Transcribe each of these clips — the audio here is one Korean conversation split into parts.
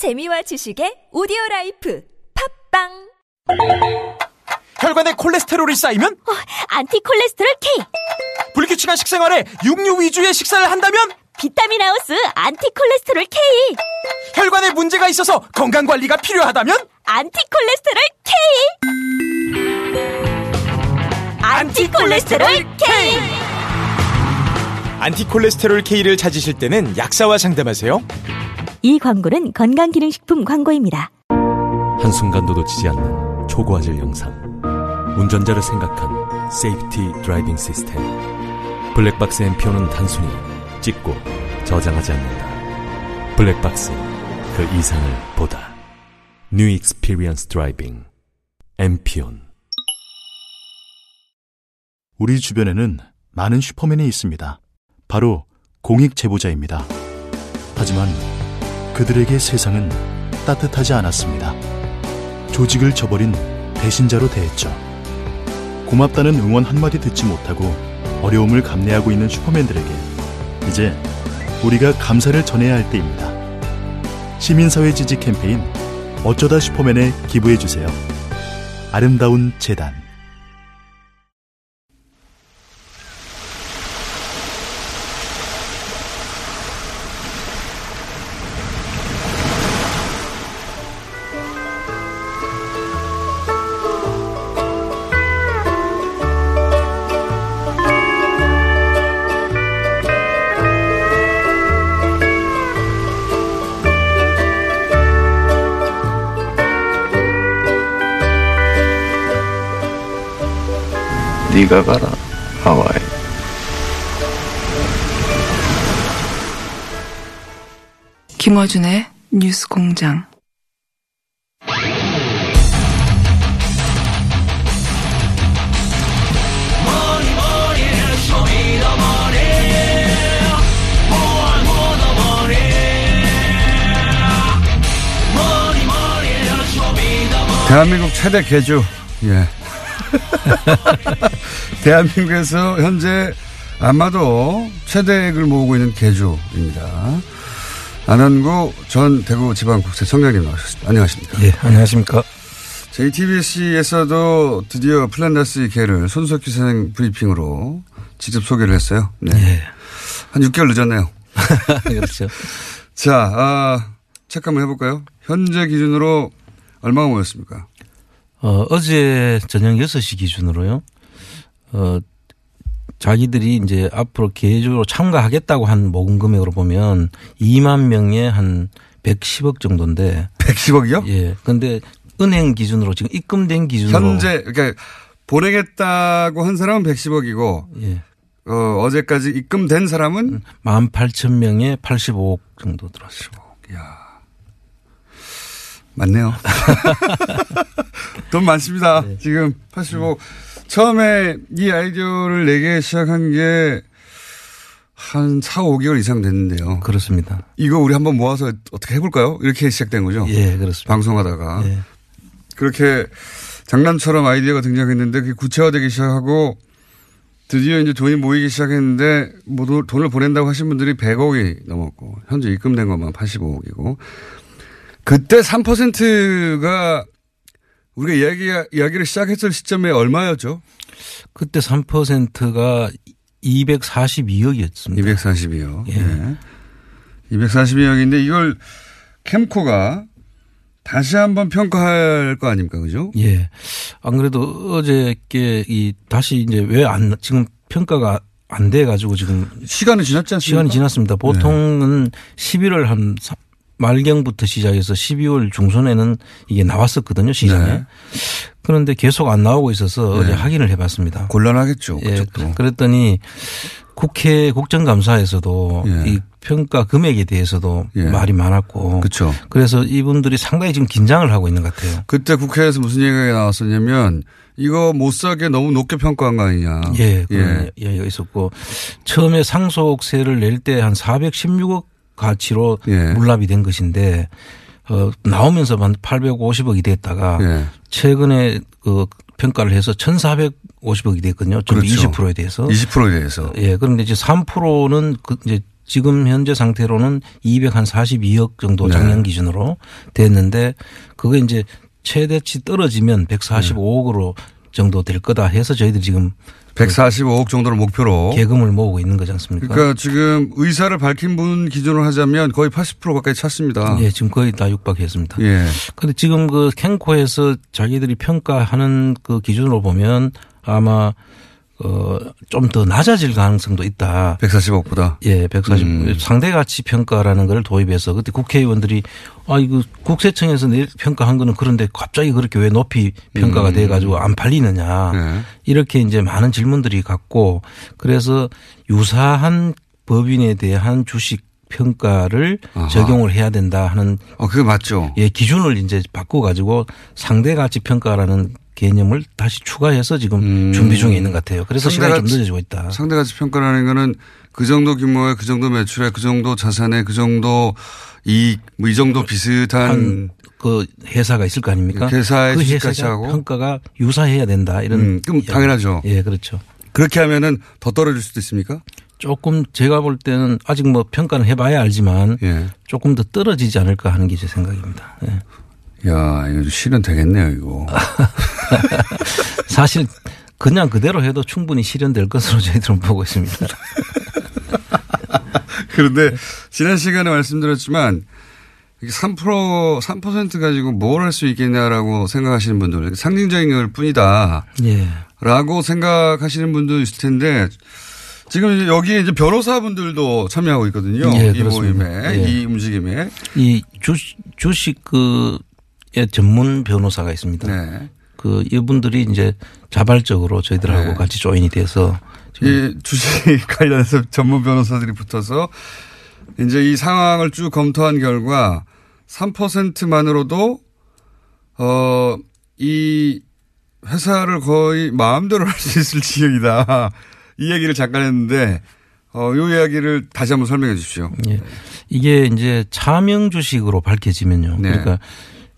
재미와 지식의 오디오 life. 팟빵! 혈관에 콜레스테롤이 쌓이면? 안티콜레스테롤 K. 불규칙한 식생활에 육류 위주의 식사를 한다면? 비타민 하우스 안티콜레스테롤 K. 혈관에 문제가 있어서 건강 관리가 필요하다면? 안티콜레스테롤 K. 안티콜레스테롤 K 안티콜레스테롤 K를 찾으실 때는 약사와 상담하세요. 이 광고는 건강기능식품 광고입니다. 한순간도 놓치지 않는 초고화질 영상. 운전자를 생각한 safety driving 시스템. 블랙박스 MPON은 단순히 찍고 저장하지 않는다. 블랙박스, 그 이상을 보다. new experience driving. MPON. 우리 주변에는 많은 슈퍼맨이 있습니다. 바로 공익 제보자입니다. 하지만 그들에게 세상은 따뜻하지 않았습니다. 조직을 저버린 배신자로 대했죠. 고맙다는 응원 한마디 듣지 못하고 어려움을 감내하고 있는 슈퍼맨들에게 이제 우리가 감사를 전해야 할 때입니다. 시민사회 지지 캠페인 어쩌다 슈퍼맨에 기부해주세요. 아름다운 재단 네가 가라 하와이 김어준의 뉴스 공장. 대한민국 최대 개주. 예. 대한민국에서 현재 아마도 최대액을 모으고 있는 개주입니다. 안원구 전 대구 지방국세 청장님 나오셨습니다. 안녕하십니까. 예, 안녕하십니까. JTBC에서도 드디어 플란다스 개를 손석희 선생 브리핑으로 직접 소개를 했어요. 네. 예. 한 6개월 늦었네요. 그렇죠. 자, 아, 체크 한번 해볼까요? 현재 기준으로 얼마가 모였습니까? 어, 어제 저녁 6시 기준으로요. 어, 자기들이 이제 앞으로 계획적으로 참가하겠다고 한 모금 금액으로 보면 2만 명에 한 110억 정도인데. 110억이요? 예. 근데 은행 기준으로 지금 입금된 기준으로. 현재, 그러니까 보내겠다고 한 사람은 110억이고. 예. 어, 어제까지 입금된 사람은 18,000명에 85억 정도 들었어요. 야 맞네요. 돈 많습니다. 네. 지금 85. 처음에 이 아이디어를 내기 시작한 게 한 4, 5개월 이상 됐는데요. 그렇습니다. 이거 우리 한번 모아서 어떻게 해볼까요? 이렇게 시작된 거죠. 예, 그렇습니다. 방송하다가. 예. 그렇게 장난처럼 아이디어가 등장했는데 그게 구체화되기 시작하고 드디어 이제 돈이 모이기 시작했는데 뭐 돈을 보낸다고 하신 분들이 100억이 넘었고 현재 입금된 것만 85억이고 그때 3%가 우리가 이야기, 이야기를 시작했을 시점에 얼마였죠? 그때 3%가 242억이었습니다. 242억. 예. 네. 242억인데 이걸 캠코가 다시 한번 평가할 거 아닙니까? 그죠? 예. 안 그래도 어저께 이 다시 이제 왜 안 지금 평가가 안 돼 가지고 지금 시간이 지났지 않습니까? 시간이 지났습니다. 보통은 11월 한 사- 말경부터 시작해서 12월 중순에는 이게 나왔었거든요, 시장에. 네. 그런데 계속 안 나오고 있어서 네. 어제 확인을 해 봤습니다. 곤란하겠죠. 예. 그쪽도. 그랬더니 국회 국정감사에서도 예. 이 평가 금액에 대해서도 예. 말이 많았고 그렇죠. 그래서 이분들이 상당히 지금 긴장을 하고 있는 것 같아요. 그때 국회에서 무슨 얘기가 나왔었냐면 이거 못 사게 너무 높게 평가한 거 아니냐. 예, 그런 이야기가 있었고 처음에 상속세를 낼 때 한 416억 가치로 예. 물납이 된 것인데 어 나오면서 한 850억이 됐다가 예. 최근에 그 평가를 해서 1,450억이 됐거든요. 좀 그렇죠. 20%에 대해서. 20%에 대해서. 예, 그런데 이제 3%는 그 이제 지금 현재 상태로는 242억 정도 네. 작년 기준으로 됐는데 그거 이제 최대치 떨어지면 145억으로 정도 될 거다 해서 저희들이 지금 145억 정도를 목표로. 계금을 모으고 있는 거지 않습니까? 그러니까 지금 의사를 밝힌 분 기준으로 하자면 거의 80% 가까이 찼습니다. 예, 지금 거의 다 육박했습니다. 예. 근데 지금 그 캔코에서 자기들이 평가하는 그 기준으로 보면 아마 어, 좀 더 낮아질 가능성도 있다. 140억보다. 예, 140. 음. 상대 가치 평가라는 걸 도입해서 그때 국회의원들이 아, 이거 국세청에서 내 평가한 거는 그런데 갑자기 그렇게 왜 높이 평가가 음. 돼 가지고 안 팔리느냐. 네. 이렇게 이제 많은 질문들이 갔고 그래서 유사한 법인에 대한 주식 평가를 아하. 적용을 해야 된다 하는 어, 그게 맞죠. 예, 기준을 이제 바꿔 가지고 상대 가치 평가라는 개념을 다시 추가해서 지금 음. 준비 중에 있는 것 같아요. 그래서 시간이 좀 늦어지고 있다. 상대가치 평가라는 거는 그 정도 규모의 그 정도 매출에 그 정도 자산에 그 정도 이익 뭐이 정도 비슷한 한그 회사가 있을 거 아닙니까? 그 회사의 그 가치하고? 평가가 유사해야 된다 이런. 음, 그럼 당연하죠. 예, 그렇죠. 그렇게 하면은 더 떨어질 수도 있습니까? 조금 제가 볼 때는 아직 뭐 평가는 해봐야 알지만 예. 조금 더 떨어지지 않을까 하는 게 제 생각입니다. 예. 야, 이거 실현 되겠네요, 이거. 사실 그냥 그대로 해도 충분히 실현될 것으로 저희들은 보고 있습니다. 그런데 지난 시간에 말씀드렸지만 이게 3% 3% 가지고 뭘 할 수 있겠냐라고 생각하시는 분들 상징적인 걸 뿐이다. 예. 라고 생각하시는 분도 있을 텐데 지금 여기에 이제 변호사분들도 참여하고 있거든요. 예, 이 그렇습니다. 모임에, 예. 이 움직임에. 이 주, 주식 그의 전문 변호사가 있습니다. 네. 그 이분들이 이제 자발적으로 저희들하고 네. 같이 조인이 돼서 이 주식 관련해서 전문 변호사들이 붙어서 이제 이 상황을 쭉 검토한 결과 3%만으로도 어, 이 회사를 거의 마음대로 할 수 있을 지역이다. 이 얘기를 잠깐 했는데 어, 요 이야기를 다시 한번 설명해 주십시오. 예. 이게 이제 차명 주식으로 밝혀지면요. 네. 그러니까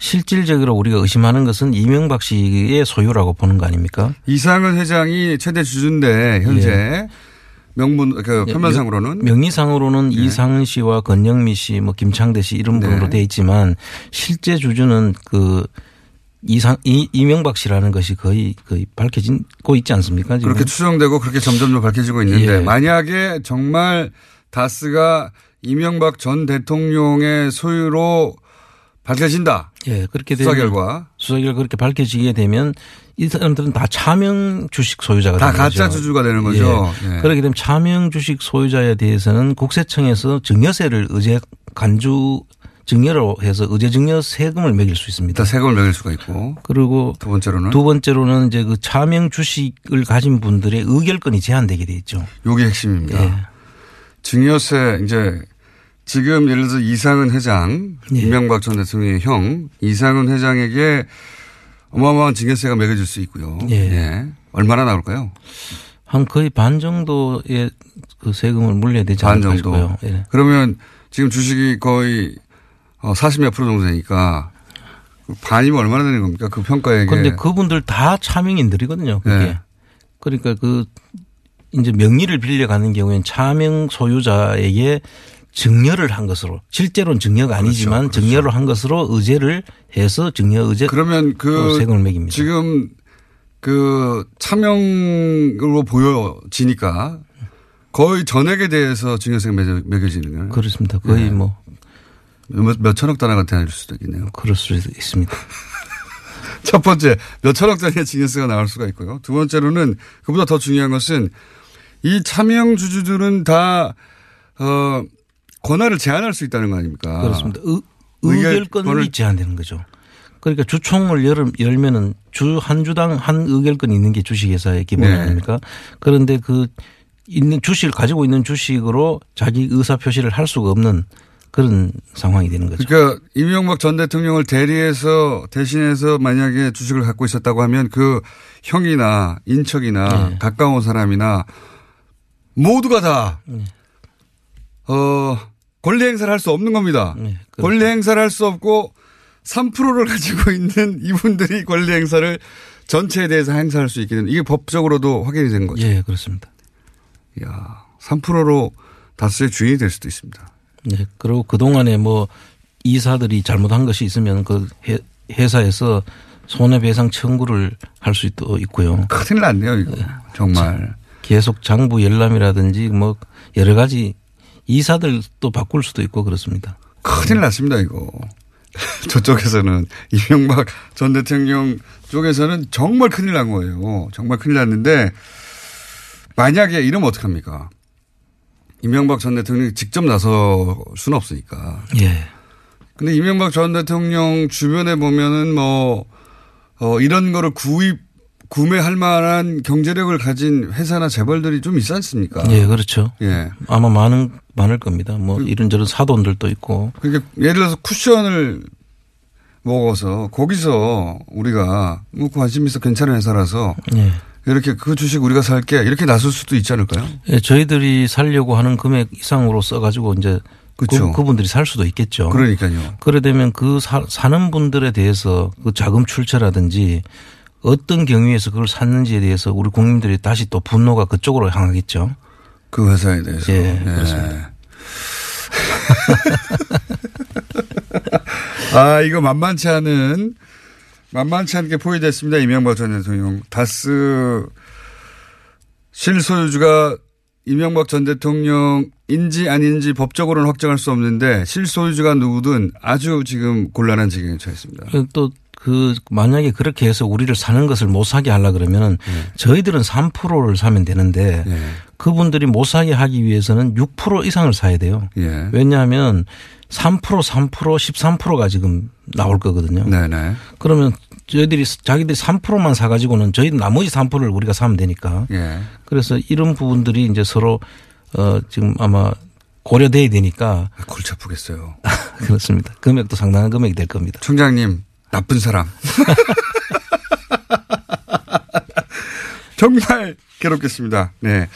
실질적으로 우리가 의심하는 것은 이명박 씨의 소유라고 보는 거 아닙니까? 이상은 회장이 최대 주주인데 현재 예. 명분 그 표면상으로는 명의상으로는 이상은 씨와 건영미 씨, 뭐 김창대 씨 이런 네. 분으로 돼 있지만 실제 주주는 그 이상 이, 이명박 씨라는 것이 거의 거의 밝혀지고 있지 않습니까? 지금? 그렇게 추정되고 그렇게 점점 더 밝혀지고 있는데 예. 만약에 정말 다스가 이명박 전 대통령의 소유로 밝혀진다. 예, 그렇게 수사 되면 결과 수사 결과 그렇게 밝혀지게 되면 이 사람들은 다 차명 주식 소유자가 다 되는 가짜 거죠. 주주가 되는 거죠. 예. 예. 그렇게 되면 차명 주식 소유자에 대해서는 국세청에서 증여세를 의제 간주 증여로 해서 의제 증여 세금을 매길 수 있습니다. 세금을 매길 수가 있고 그리고 두 번째로는 두 번째로는 이제 그 차명 주식을 가진 분들의 의결권이 제한되게 돼 있죠. 요게 핵심입니다. 예. 증여세 이제 지금 예를 들어서 이상은 회장 예. 이명박 전 대통령의 형 이상은 회장에게 어마어마한 증여세가 매겨질 수 있고요. 예. 얼마나 나올까요? 한 거의 반 정도의 그 세금을 물려야 되지 반 않을까 정도. 싶어요. 예. 그러면 지금 주식이 거의 어, 40몇 프로 정도 되니까 그 반이면 얼마나 되는 겁니까? 그 평가액에. 그런데 그분들 다 차명인들이거든요. 그게. 네. 그러니까 그 이제 명의를 빌려가는 경우에는 차명 소유자에게 증여를 한 것으로 실제로는 증여가 아니지만 그렇죠. 증여를 한 것으로 의제를 해서 증여 의제 그러면 그 세금을 매깁니다. 지금 그 차명으로 보여지니까 거의 전액에 대해서 증여세가 매겨- 매겨지는 거예요. 그렇습니다. 거의 네. 뭐 몇, 몇 천억 단위가 되는 수도 있겠네요. 그럴 수 있습니다. 첫 번째 몇 천억 단위의 증여세가 나올 수가 있고요. 두 번째로는 그보다 더 중요한 것은 이 차명 주주들은 다 어, 권한을 제한할 수 있다는 거 아닙니까? 그렇습니다. 의, 의결- 의결권이 제한되는 거죠. 그러니까 주총을 열, 열면은 주 한 주당 한 의결권이 있는 게 주식회사의 기본 네. 아닙니까? 그런데 그 있는 주식을 가지고 있는 주식으로 자기 의사 표시를 할 수가 없는 그런 상황이 되는 거죠. 그러니까 이명박 전 대통령을 대리해서 대신해서 만약에 주식을 갖고 있었다고 하면 그 형이나 인척이나 네. 가까운 사람이나 모두가 다 네. 어, 권리 행사를 할 수 없는 겁니다. 네, 그렇죠. 권리 행사를 할 수 없고 3%를 가지고 있는 이분들이 권리 행사를 전체에 대해서 행사할 수 있게 되는 이게 법적으로도 확인이 된 거죠. 예, 그렇습니다. 야, 3%로 다스의 주인이 될 수도 있습니다. 네. 그리고 그동안에 뭐 이사들이 잘못한 것이 있으면 그 회, 회사에서 손해배상 청구를 할 수도 있고요. 큰일 났네요, 이거. 정말. 계속 장부 열람이라든지 뭐 여러 가지 이사들도 바꿀 수도 있고 그렇습니다. 큰일 났습니다, 이거. 저쪽에서는 이명박 전 대통령 쪽에서는 정말 큰일 난 거예요. 정말 큰일 났는데 만약에 이러면 어떡합니까? 이명박 전 대통령이 직접 나설 수는 없으니까. 예. 근데 이명박 전 대통령 주변에 보면은 뭐, 어, 이런 거를 구입, 구매할 만한 경제력을 가진 회사나 재벌들이 좀 있지 않습니까? 예, 그렇죠. 예. 아마 많은, 많을 겁니다. 뭐 이런저런 사돈들도 있고. 그러니까 예를 들어서 쿠션을 먹어서 거기서 우리가 뭐 관심 있어 괜찮은 회사라서 예. 이렇게 그 주식 우리가 살게 이렇게 나설 수도 있지 않을까요? 예, 저희들이 살려고 하는 금액 이상으로 써가지고 이제 그쵸. 그, 분들이살 수도 있겠죠. 그러니까요. 그래 되면 그 사, 사는 분들에 대해서 그 자금 출처라든지 어떤 경위에서 그걸 샀는지에 대해서 우리 국민들이 다시 또 분노가 그쪽으로 향하겠죠. 그 회사에 대해서. 예, 그렇습니다. 아, 이거 만만치 않은, 만만치 않게 포위됐습니다. 이명박 전 대통령. 다스 실소유주가 이명박 전 대통령인지 아닌지 법적으로는 확정할 수 없는데 실소유주가 누구든 아주 지금 곤란한 지경에 처했습니다. 또 그 만약에 그렇게 해서 우리를 사는 것을 못 사게 하려 그러면은 저희들은 3%를 사면 되는데 예. 그분들이 못 사게 하기 위해서는 6% 이상을 사야 돼요. 예. 왜냐하면 3% 3% 13%가 지금 나올 거거든요. 네네. 그러면 저희들이 자기들이 3%만 사가지고는 저희 나머지 3%를 우리가 사면 되니까. 예. 그래서 이런 부분들이 이제 서로 어 지금 아마 고려돼야 되니까 골치 아프겠어요. 그렇습니다. 금액도 상당한 금액이 될 겁니다. 총장님 나쁜 사람. 정말 괴롭겠습니다. 네.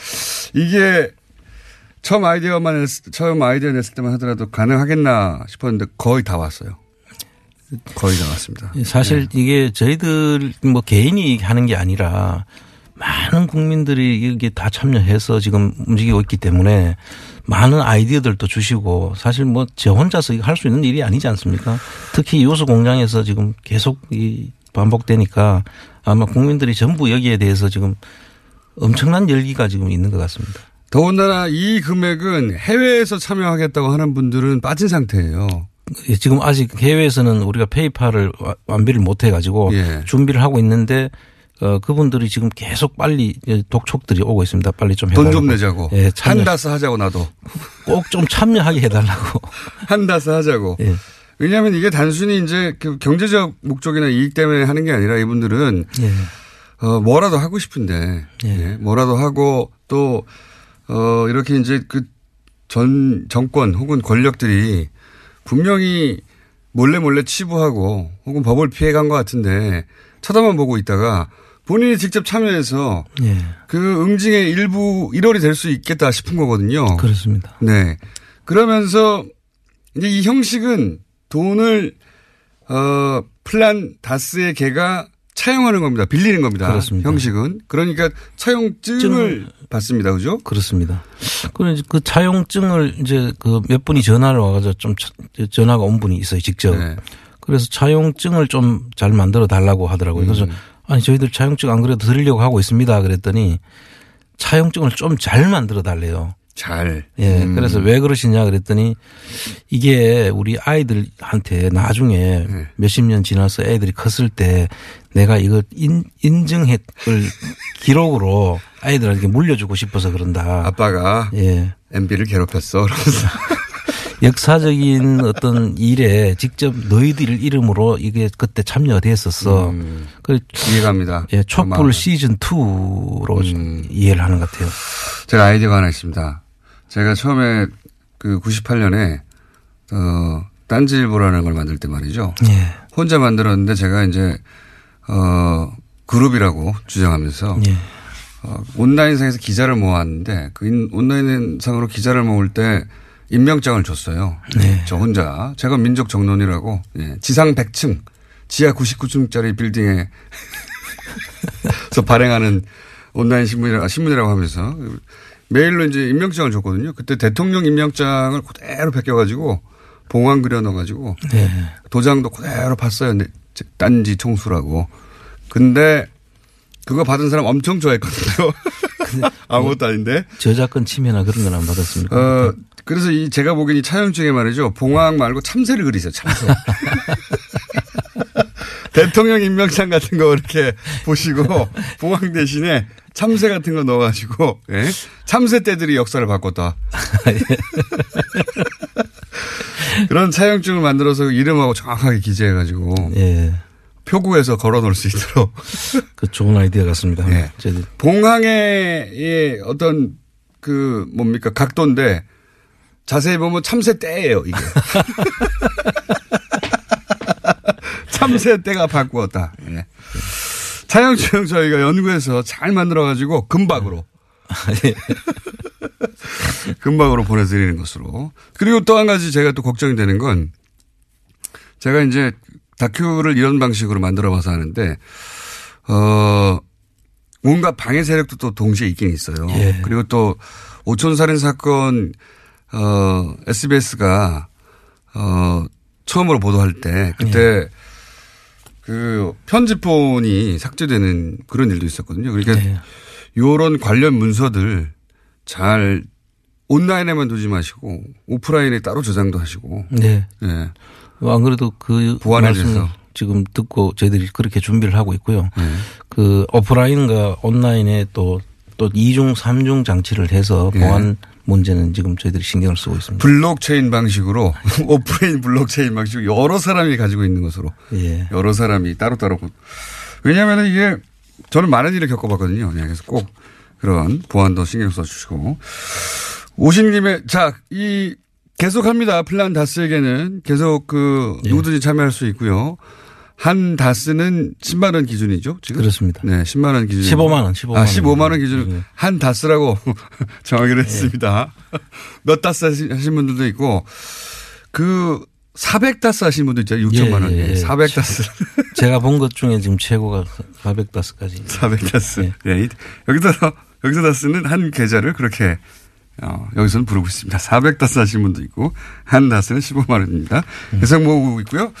이게 처음 아이디어만 냈, 처음 아이디어 냈을 때만 하더라도 가능하겠나 싶었는데 거의 다 왔어요. 거의 다 왔습니다. 사실 네. 이게 저희들 뭐 개인이 하는 게 아니라 많은 국민들이 이게 다 참여해서 지금 움직이고 있기 때문에 많은 아이디어들도 주시고 사실 뭐저 혼자서 할 수 있는 일이 아니지 않습니까? 특히 요소 공장에서 지금 계속 이 반복되니까 아마 국민들이 전부 여기에 대해서 지금 엄청난 열기가 지금 있는 것 같습니다. 더군다나 이 금액은 해외에서 참여하겠다고 하는 분들은 빠진 상태예요. 예, 지금 아직 해외에서는 우리가 페이팔을 와- 완비를 못 해가지고 예. 준비를 하고 있는데 어, 그분들이 지금 계속 빨리 예, 독촉들이 오고 있습니다. 빨리 좀돈 해달라고. 좀 내자고. 예, 한다스 하자고 나도. 꼭 좀 참여하게 해달라고. 한다스 하자고. 예. 왜냐하면 이게 단순히 이제 그 경제적 목적이나 이익 때문에 하는 게 아니라 이분들은 예. 어, 뭐라도 하고 싶은데, 예. 예, 뭐라도 하고 또, 어, 이렇게 이제 그 전, 정권 혹은 권력들이 분명히 몰래 몰래 치부하고 혹은 법을 피해간 것 같은데 쳐다만 보고 있다가 본인이 직접 참여해서 예. 그 응징의 일부 1월이 될 수 있겠다 싶은 거거든요. 그렇습니다. 네. 그러면서 이제 이 형식은 돈을 어 플란 다스의 개가 차용하는 겁니다. 빌리는 겁니다. 그렇습니다. 형식은 그러니까 차용증을 받습니다. 그죠? 그렇습니다. 이제 그 차용증을 이제 그 몇 분이 전화를 와가지고 좀 차- 전화가 온 분이 있어요. 직접. 네. 그래서 차용증을 좀 잘 만들어 달라고 하더라고요. 그래서 음. 아니 저희들 차용증 안 그래도 드리려고 하고 있습니다. 그랬더니 차용증을 좀 잘 만들어 달래요. 잘. 예. 음. 그래서 왜 그러시냐 그랬더니 이게 우리 아이들한테 나중에 네. 몇십 년 지나서 애들이 컸을 때 내가 이거 인, 인증했을 기록으로 아이들에게 물려주고 싶어서 그런다. 아빠가 예. MB를 괴롭혔어. 그러면서 역사적인 어떤 일에 직접 너희들 이름으로 이게 그때 참여가 됐었어. 음. 그 이해갑니다. 예. 촛불 시즌 2로 음. 이해를 하는 것 같아요. 제가 아이디어가 하나 있습니다. 제가 처음에 그 98년에 어 딴지일보라는 걸 만들 때 말이죠. 예. 혼자 만들었는데 제가 이제 어 그룹이라고 주장하면서 예. 어, 온라인상에서 기자를 모았는데 그 인- 온라인상으로 기자를 모을 때 임명장을 줬어요. 네. 저 혼자 제가 민족 정론이라고 예, 지상 100층 지하 99층짜리 빌딩에 서 발행하는 온라인 신문이라 신문이라고 하면서 메일로 이제 임명장을 줬거든요. 그때 대통령 임명장을 그대로 베껴가지고 봉황 그려 넣어가지고 네. 도장도 그대로 봤어요. 네, 딴지 총수라고. 근데 그거 받은 사람 엄청 좋아했거든요. 아무것도 아닌데. 저작권 침해나 그런 건 안 받았습니까? 어, 그래서 이 제가 보기엔 이 차영 중에 말이죠. 봉황 말고 참새를 그리세요. 참새. 대통령 임명장 같은 거 이렇게 보시고 봉황 대신에 참새 같은 거 넣어가지고 예? 참새 떼들이 역사를 바꿨다. 그런 차영증을 만들어서 이름하고 정확하게 기재해가지고 예. 표구에서 걸어놓을 수 있도록 그 좋은 아이디어 같습니다. 예. 봉황의 어떤 그 뭡니까 각도인데 자세히 보면 참새 떼예요 이게. 참새 떼가 바꾸었다. 예. 차영증 저희가 연구해서 잘 만들어가지고 금박으로. 금박으로 보내드리는 것으로. 그리고 또 한 가지 제가 또 걱정이 되는 건 제가 이제 다큐를 이런 방식으로 만들어 봐서 하는데, 어, 뭔가 방해 세력도 또 동시에 있긴 있어요. 예. 그리고 또 오촌 살인 사건, 어, SBS가, 어, 처음으로 보도할 때 그때 그 편집본이 삭제되는 그런 일도 있었거든요. 그러니까 네. 요런 관련 문서들 잘 온라인에만 두지 마시고 오프라인에 따로 저장도 하시고. 네. 네. 안 그래도 그 보완해 말씀을 주셔서. 지금 듣고 저희들이 그렇게 준비를 하고 있고요. 네. 그 오프라인과 온라인에 또, 또 2중, 3중 장치를 해서 예. 보안 문제는 지금 저희들이 신경을 쓰고 있습니다. 블록체인 방식으로 오프라인 블록체인 방식으로 여러 사람이 가지고 있는 것으로 예. 여러 사람이 따로따로 왜냐하면 이게 저는 많은 일을 겪어봤거든요. 네, 그래서 꼭 그런 보안도 신경 써주시고 오신 김에 자 이 계속합니다. 플란다스의 계는 계속 그 예. 누구든지 참여할 수 있고요. 한 다스는 10만 원 기준이죠. 지금 그렇습니다. 네, 10만 원 기준. 15만 원, 15만 아, 원. 15만 원 기준. 네. 한 다스라고 정하기로 했습니다. 몇 다스 하신 분들도 있고 그 400다스 하신 분도 있잖아요. 6천만 원. 예, 예. 400다스. 제가 본 것 중에 지금 최고가 400다스까지. 400다스. 예. 여기서 여기서 다스는 한 계좌를 그렇게 어, 여기서는 부르고 있습니다. 400다스 하신 분도 있고 한 다스는 15만 원입니다. 계속 모으고 있고요.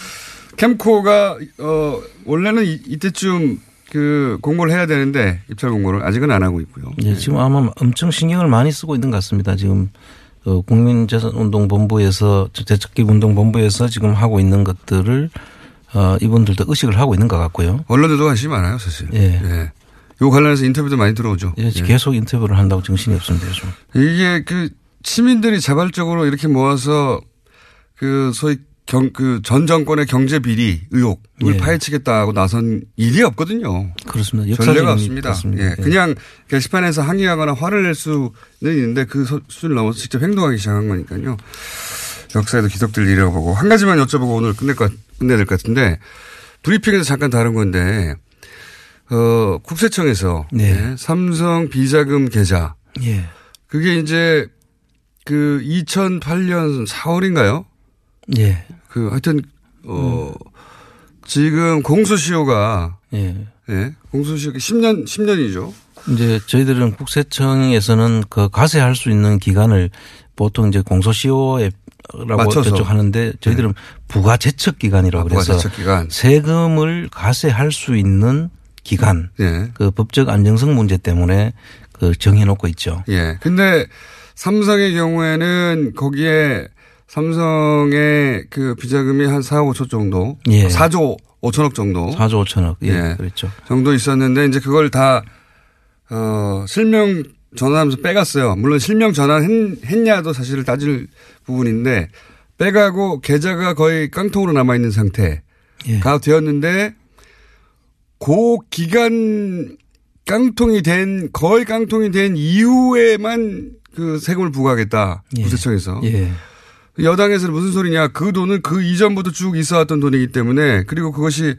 캠코가 어 원래는 이, 이때쯤 그 공고를 해야 되는데 입찰 공고를 아직은 안 하고 있고요. 예, 지금 아마 엄청 신경을 많이 쓰고 있는 것 같습니다. 지금 어, 국민재산운동본부에서 대책기운동본부에서 지금 하고 있는 것들을 어, 이분들도 의식을 하고 있는 것 같고요. 언론에도 관심이 많아요, 사실. 예. 요 관련해서 인터뷰도 많이 들어오죠. 예, 계속 인터뷰를 한다고 정신이 없습니다. 요즘. 이게 그 시민들이 자발적으로 이렇게 모아서 그 소위 경, 그 전 정권의 경제 비리 의혹을 예. 파헤치겠다고 나선 일이 없거든요. 그렇습니다. 전례가 없습니다. 같습니다. 예. 예. 그냥 게시판에서 항의하거나 화를 낼 수는 있는데 그 소- 수준을 넘어서 직접 행동하기 시작한 거니까요. 역사에도 기록될 일이라고 보고 한 가지만 여쭤보고 오늘 끝낼 것, 끝내야 될 것 같은데 브리핑에서 잠깐 다른 건데 어, 국세청에서 네. 예, 삼성 비자금 계좌 예. 그게 이제 그 2008년 4월인가요? 예. 그 하여튼 어 지금 공소시효가 예. 예, 공소시효가 10년 10년이죠. 이제 저희들은 국세청에서는 그 과세할 수 있는 기간을 보통 이제 공소시효에 라고 맞춰서. 저쪽 하는데 저희들은 부가 제척 기간이라고 아, 그래서 기간. 세금을 과세할 수 있는 기간 예. 그 법적 안정성 문제 때문에 그 정해놓고 있죠. 예. 근데 삼성의 경우에는 거기에 삼성의 그 비자금이 한 4, 5초 정도. 예. 4조 5천억 정도. 4조 5천억. 예. 예. 그렇죠. 정도 있었는데 이제 그걸 다, 어, 실명 전환하면서 빼갔어요. 물론 실명 전환했냐도 사실 따질 부분인데 빼가고 계좌가 거의 깡통으로 남아 있는 상태가 예. 되었는데 그 기간 깡통이 된 거의 깡통이 된 이후에만 그 세금을 부과하겠다. 예. 국세청에서. 예. 여당에서는 무슨 소리냐. 그 돈은 그 이전부터 쭉 있어왔던 돈이기 때문에 그리고 그것이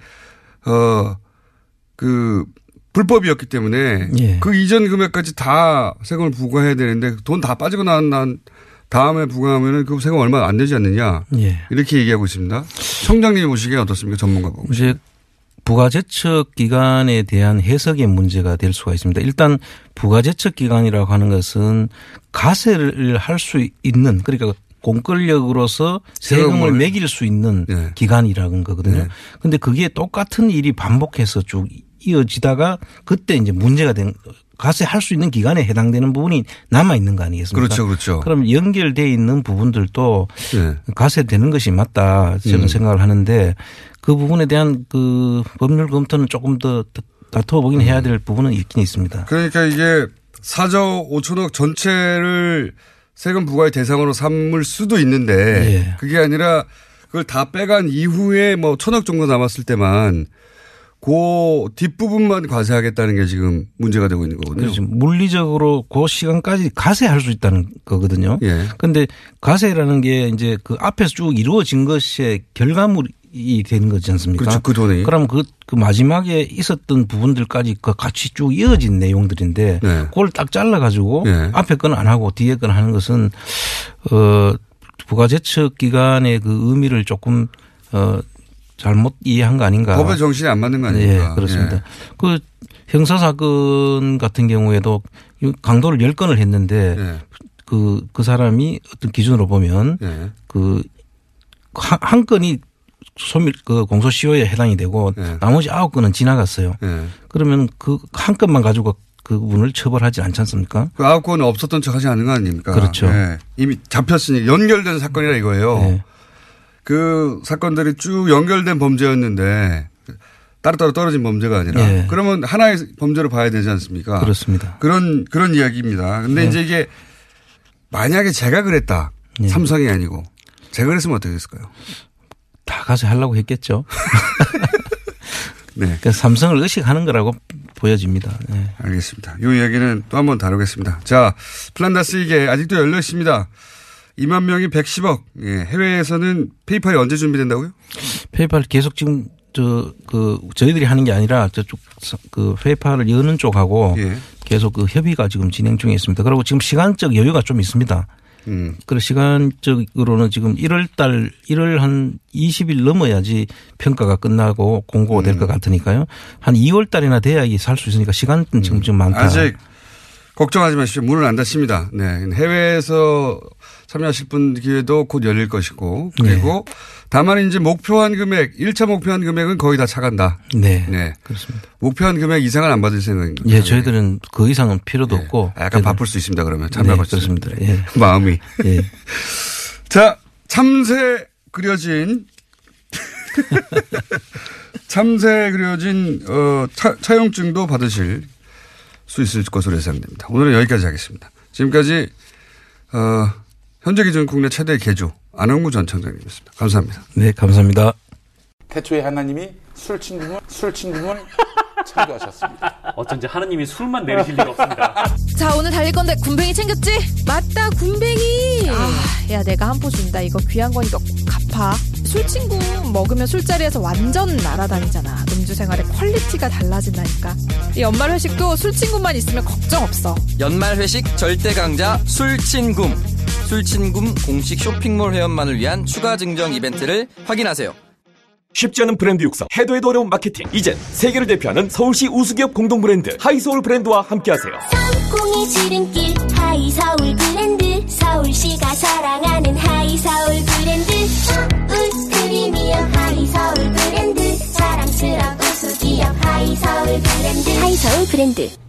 어, 그 불법이었기 때문에 예. 그 이전 금액까지 다 세금을 부과해야 되는데 돈 다 빠지고 난, 난 다음에 부과하면은 그 세금 얼마 안 되지 않느냐. 예. 이렇게 얘기하고 있습니다. 청장님이 보시기에 어떻습니까? 전문가 보고. 이제 부가제척 기간에 대한 해석의 문제가 될 수가 있습니다. 일단 부가제척 기간이라고 하는 것은 가세를 할 수 있는 그러니까 공권력으로서 세금을. 매길 수 있는 네. 기간이라는 거거든요. 네. 근데 그게 똑같은 일이 반복해서 쭉 이어지다가 그때 이제 문제가 된 가세 할 수 있는 기간에 해당되는 부분이 남아 있는 거 아니겠습니까? 그렇죠, 그렇죠. 그럼 연결돼 있는 부분들도 네. 가세되는 것이 맞다 저는 음. 생각을 하는데 그 부분에 대한 그 법률 검토는 조금 더 다투어 보긴 해야 될 부분은 있긴 있습니다. 그러니까 이게 4조 5천억 전체를 세금 부과의 대상으로 삼을 수도 있는데 예. 그게 아니라 그걸 다 빼간 이후에 뭐 천억 정도 남았을 때만 그 뒷부분만 과세하겠다는 게 지금 문제가 되고 있는 거거든요. 그래서 물리적으로 그 시간까지 가세할 수 있다는 거거든요. 예. 근데 가세라는 게 이제 그 앞에서 쭉 이루어진 것의 결과물 이 되는 거지 않습니까? 그렇죠. 그 돈이. 그럼 그, 그 마지막에 있었던 부분들까지 그 같이 쭉 이어진 내용들인데 네. 그걸 딱 잘라 가지고 네. 앞에 건 안 하고 뒤에 건 하는 것은 어 부가제척 기간의 그 의미를 조금 어 잘못 이해한 거 아닌가. 법의 정신이 안 맞는 거 아닙니까? 예, 그렇습니다. 예. 그 형사 사건 같은 경우에도 이 강도를 10건을 했는데 예. 그, 그 사람이 어떤 기준으로 보면 예. 그 한, 한 건이 소밀 그 공소시효에 해당이 되고 예. 나머지 아홉 건은 지나갔어요. 예. 그러면 그 한 건만 가지고 그분을 처벌하지 않지 않습니까? 그 아홉 건은 없었던 척 하지 않는 거 아닙니까? 그렇죠. 예. 이미 잡혔으니 연결된 사건이라 이거예요. 네. 그 사건들이 쭉 연결된 범죄였는데 따로따로 떨어진 범죄가 아니라 예. 그러면 하나의 범죄로 봐야 되지 않습니까? 그렇습니다. 그런 그런 이야기입니다. 근데 네. 이제 이게 만약에 제가 그랬다. 네. 삼성이 아니고 제가 그랬으면 어떻게 됐을까요? 다 가서 하려고 했겠죠. 네. 그 삼성을 의식하는 거라고 보여집니다. 네. 알겠습니다. 이 이야기는 또 한 번 다루겠습니다. 자, 플란다스 이게 아직도 열려 있습니다. 2만 명이 110억. 예, 해외에서는 페이팔이 언제 준비된다고요? 페이팔 계속 지금 저 그 저희들이 하는 게 아니라 저쪽 그 페이팔을 여는 쪽하고 예. 계속 그 협의가 지금 진행 중에 있습니다. 그리고 지금 시간적 여유가 좀 있습니다. 음. 그리고 시간적으로는 지금 1월 달 1월 한 20일 넘어야지 평가가 끝나고 공고가 될것 음. 같으니까요. 한 2월 달이나 돼야 이게 살 수 있으니까 시간은 지금 좀 많다. 음. 아직 걱정하지 마십시오. 문은 안 닫힙니다. 네. 해외에서 참여하실 분 기회도 곧 열릴 것이고 그리고 네. 다만 이제 목표한 금액, 1차 목표한 금액은 거의 다 차간다. 네. 네. 그렇습니다. 목표한 금액 이상은 안 받을 생각입니다. 예, 저희들은 그 이상은 필요도 없고. 네. 약간 바쁠 수 있습니다. 그러면 참여하고 네, 그렇습니다. 예. 마음이. 예. 자, 참새 그려진 참새 그려진 어 차, 차용증도 받으실 수 있을 것으로 예상됩니다. 오늘은 여기까지 하겠습니다. 지금까지 어 현재 기준 국내 최대 개조 안홍구 전 청장님이었습니다. 감사합니다. 네, 감사합니다. 태초에 하나님이 술 친구문 술 친구문 창조하셨습니다. 어쩐지 하느님이 술만 내리실 리가 없습니다. 자 오늘 달릴 건데 군뱅이 챙겼지? 맞다 군뱅이 아, 야 내가 한 포 준다 이거 귀한 거니까 꼭 갚아 술친구 먹으면 술자리에서 완전 날아다니잖아 음주 생활의 quality가 달라진다니까 이 연말 회식도 술친구만 있으면 걱정 없어 연말 회식 절대 강자 술친구. 술친구 공식 쇼핑몰 회원만을 위한 추가 증정 이벤트를 확인하세요. 쉽지 않은 브랜드 육성, 해도 해도 어려운 마케팅. 이젠 세계를 대표하는 서울시 우수기업 공동 브랜드 하이서울 브랜드와 함께하세요. 성공의 지름길 하이서울 브랜드 서울시가 사랑하는 하이서울 브랜드 서울 프리미엄 하이서울 브랜드 자랑스러운 우수기업 하이서울 브랜드 하이서울 브랜드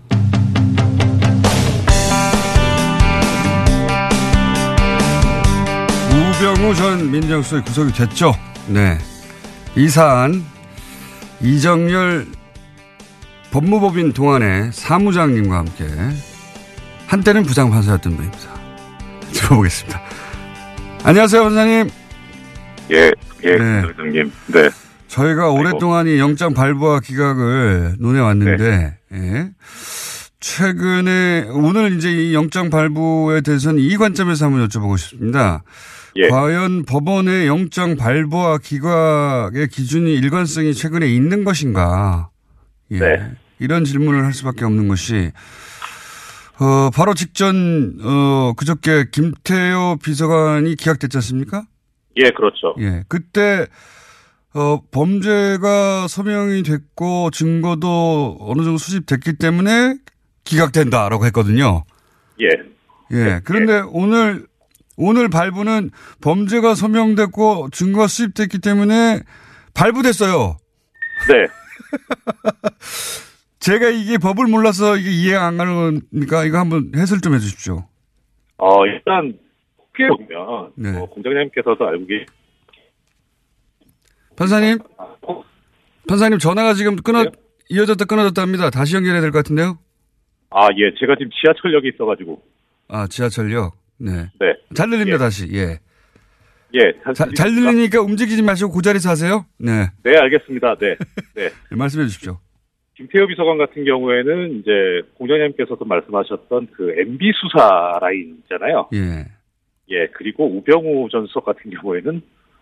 우병우 전 민정수석이 구속이 됐죠. 네. 이 사안 이정열 법무법인 동안의 사무장님과 함께 한때는 부장판사였던 분입니다. 들어보겠습니다. 안녕하세요, 판사님. 예, 예, 네. 회장님. 네. 저희가 오랫동안 이 영장 발부와 기각을 논해 왔는데, 예. 최근에, 오늘 이제 이 영장 발부에 대해서는 이 관점에서 한번 여쭤보고 싶습니다. 예. 과연 법원의 영장 발부와 기각의 기준이 일관성이 최근에 있는 것인가? 예. 네. 이런 질문을 할 수밖에 없는 것이, 어, 바로 직전, 어, 그저께 김태호 비서관이 기각됐지 않습니까? 예, 그렇죠. 예. 그때, 어, 범죄가 서명이 됐고 증거도 어느 정도 수집됐기 때문에 기각된다라고 했거든요. 예. 예. 그런데 오늘 오늘 발부는 범죄가 서명됐고 증거가 수집됐기 때문에 발부됐어요. 네. 제가 이게 법을 몰라서 이게 이해가 안 가는 겁니까? 이거 한번 해설 좀 해주십시오. 어, 일단, 크게 보면, 네. 뭐 공장장님께서도 알고 계시, 판사님, 판사님 전화가 지금 끊어 이어졌다 끊어졌다 합니다. 다시 연결해야 될 것 같은데요. 아, 예, 제가 지금 지하철역에 있어가지고, 아 지하철역. 네. 네. 잘 들립니다 다시. 예. 예, 자, 잘 들리니까 움직이지 마시고 그 자리에서 하세요. 네. 네, 알겠습니다. 네. 네. 네, 말씀해 주십시오. 김태호 비서관 같은 경우에는 이제 공장장님께서도 말씀하셨던 그 MB 수사 라인 있잖아요. 예. 예, 그리고 우병우 전 수석 같은 경우에는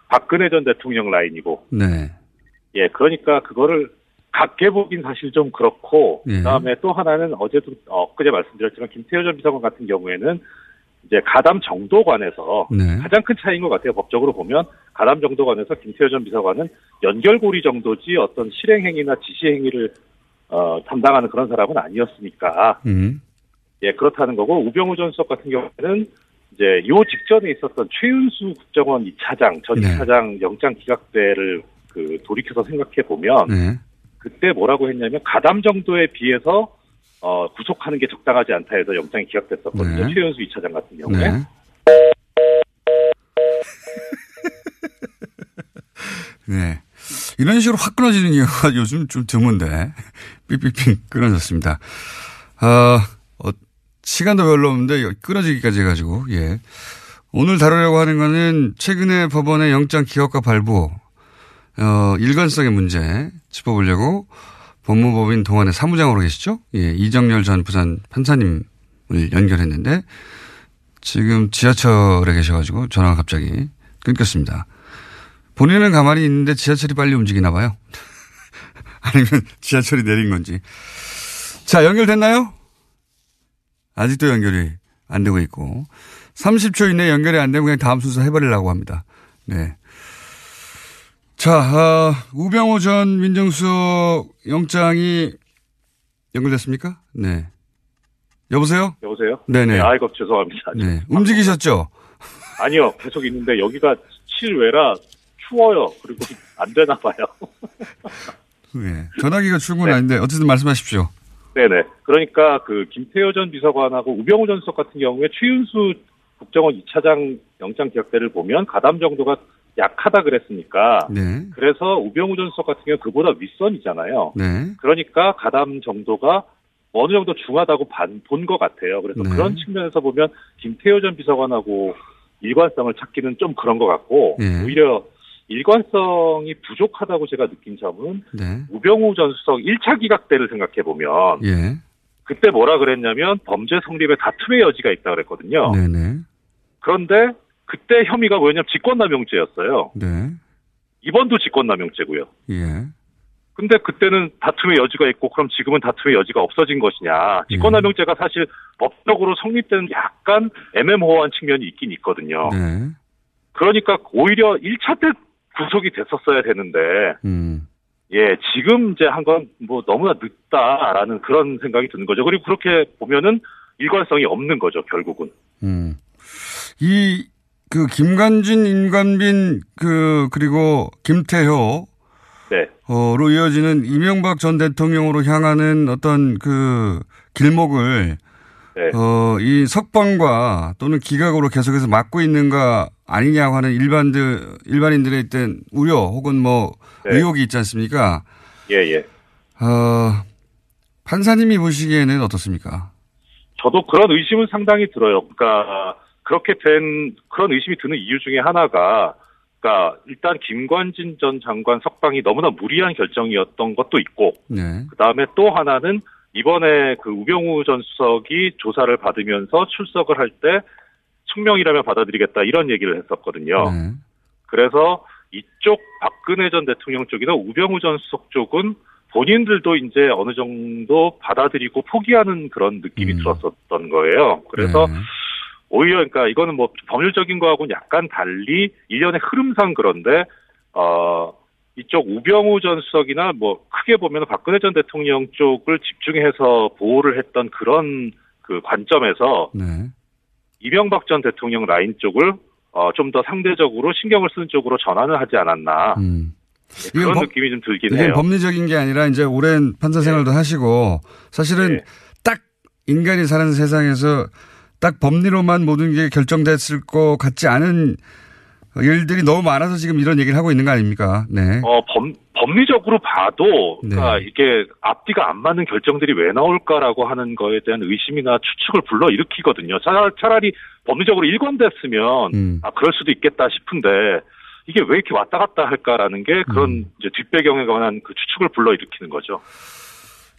박근혜 전 대통령 라인이고, 네. 예, 그러니까 그거를 각계 보긴 사실 좀 그렇고, 예. 그 다음에 또 하나는 어제도 엊그제 말씀드렸지만 김태호 전 비서관 같은 경우에는 이제 가담 정도 관해서 네. 가장 큰 차이인 것 같아요. 법적으로 보면 가담 정도 관해서 김태호 전 비서관은 연결고리 정도지 어떤 실행행위나 지시행위를 어, 담당하는 그런 사람은 아니었으니까 음. 예 그렇다는 거고 우병우 전 수석 같은 경우에는 이제 요 직전에 있었던 최윤수 국정원 2차장 전 네. 2차장 영장 기각대를 그 돌이켜서 생각해 보면 네. 그때 뭐라고 했냐면 가담 정도에 비해서 어, 구속하는 게 적당하지 않다 해서 영장이 기각됐었거든요. 네. 최윤수 2차장 같은 경우에. 네. 네. 이런 식으로 확 끊어지는 이유가 요즘 좀 드문데, 삐삐삐 끊어졌습니다. 아, 어, 시간도 별로 없는데, 여- 끊어지기까지 해가지고, 예. 오늘 다루려고 하는 거는 최근에 법원의 영장 기각과 발부, 어, 일관성의 문제 짚어보려고 법무법인 동안의 사무장으로 계시죠? 예, 이정열 전 부산 판사님을 연결했는데, 지금 지하철에 계셔가지고 전화가 갑자기 끊겼습니다. 본인은 가만히 있는데 지하철이 빨리 움직이나 봐요. 아니면 지하철이 내린 건지. 자, 연결됐나요? 아직도 연결이 안 되고 있고. 30초 이내에 연결이 안 되면 그냥 다음 순서 해버리려고 합니다. 네. 자, 어, 우병우 전 민정수석 영장이 연결됐습니까? 네. 여보세요? 여보세요? 네네. 아이고 죄송합니다. 네. 움직이셨죠? 아니요, 계속 있는데 여기가 실외라 추워요. 그리고 안 되나 봐요. 네. 전화기가 출근 아닌데 어쨌든 말씀하십시오. 네네. 그러니까 그 김태호 전 비서관하고 우병우 전 수석 같은 경우에 최윤수 국정원 2차장 영장 기각대를 보면 가담 정도가 약하다 그랬으니까 네. 그래서 우병우 전 수석 같은 경우 그보다 윗선이잖아요. 네. 그러니까 가담 정도가 어느 정도 중하다고 본 것 같아요. 그래서 네. 그런 측면에서 보면 김태호 전 비서관하고 일관성을 찾기는 좀 그런 것 같고 예. 오히려 일관성이 부족하다고 제가 느낀 점은 네. 우병우 전 수석 1차 기각대를 생각해 보면 예. 그때 뭐라 그랬냐면 범죄 성립에 다툼의 여지가 있다 그랬거든요. 네네. 그런데 그때 혐의가 뭐였냐면 직권남용죄였어요. 네. 이번도 직권남용죄고요. 예. 근데 그때는 다툼의 여지가 있고 그럼 지금은 다툼의 여지가 없어진 것이냐. 직권남용죄가 사실 법적으로 성립되는 약간 애매모호한 측면이 있긴 있거든요. 네. 그러니까 오히려 1차 때 구속이 됐었어야 되는데 음. 예, 지금 이제 한 건 뭐 너무나 늦다라는 그런 생각이 드는 거죠. 그리고 그렇게 보면은 일관성이 없는 거죠, 결국은. 음. 이, 그, 김관진, 임관빈, 그, 그리고 김태효, 네. 어로 이어지는 이명박 전 대통령으로 향하는 어떤 그 길목을 네. 어, 이 석방과 또는 기각으로 계속해서 막고 있는가 아니냐고 하는 일반들, 일반인들의 있던 우려 혹은 뭐 네. 의혹이 있지 않습니까? 예, 예. 어, 판사님이 보시기에는 어떻습니까? 저도 그런 의심은 상당히 들어요. 그러니까 그렇게 된 그런 의심이 드는 이유 중에 하나가 그러니까 일단 김관진 전 장관 석방이 너무나 무리한 결정이었던 것도 있고 네. 그다음에 또 하나는 이번에 그 우병우 전 수석이 조사를 받으면서 출석을 할 때 숙명이라면 받아들이겠다 이런 얘기를 했었거든요. 네. 그래서 이쪽 박근혜 전 대통령 쪽이나 우병우 전 수석 쪽은 본인들도 이제 어느 정도 받아들이고 포기하는 그런 느낌이 들었었던 거예요. 그래서 네. 오히려 그러니까 이거는 뭐 법률적인 거하고는 약간 달리 일련의 흐름상 그런데 어 이쪽 우병우 전 수석이나 뭐 크게 보면 박근혜 전 대통령 쪽을 집중해서 보호를 했던 그런 그 관점에서 네. 이명박 전 대통령 라인 쪽을 어, 좀 더 상대적으로 신경을 쓰는 쪽으로 전환을 하지 않았나 네, 그런 법- 느낌이 좀 들긴 이게 해요. 법리적인 게 아니라 이제 오랜 판사 생활도 하시고 사실은 딱 인간이 사는 세상에서 딱 법리로만 모든 게 결정됐을 것 같지 않은 일들이 너무 많아서 지금 이런 얘기를 하고 있는 거 아닙니까? 네. 어, 법, 법리적으로 봐도, 그러니까 이게 앞뒤가 안 맞는 결정들이 왜 나올까라고 하는 거에 대한 의심이나 추측을 불러 일으키거든요. 차라리, 차라리 법리적으로 일관됐으면, 음. 아, 그럴 수도 있겠다 싶은데, 이게 왜 이렇게 왔다 갔다 할까라는 게 그런 음. 이제 뒷배경에 관한 그 추측을 불러 일으키는 거죠.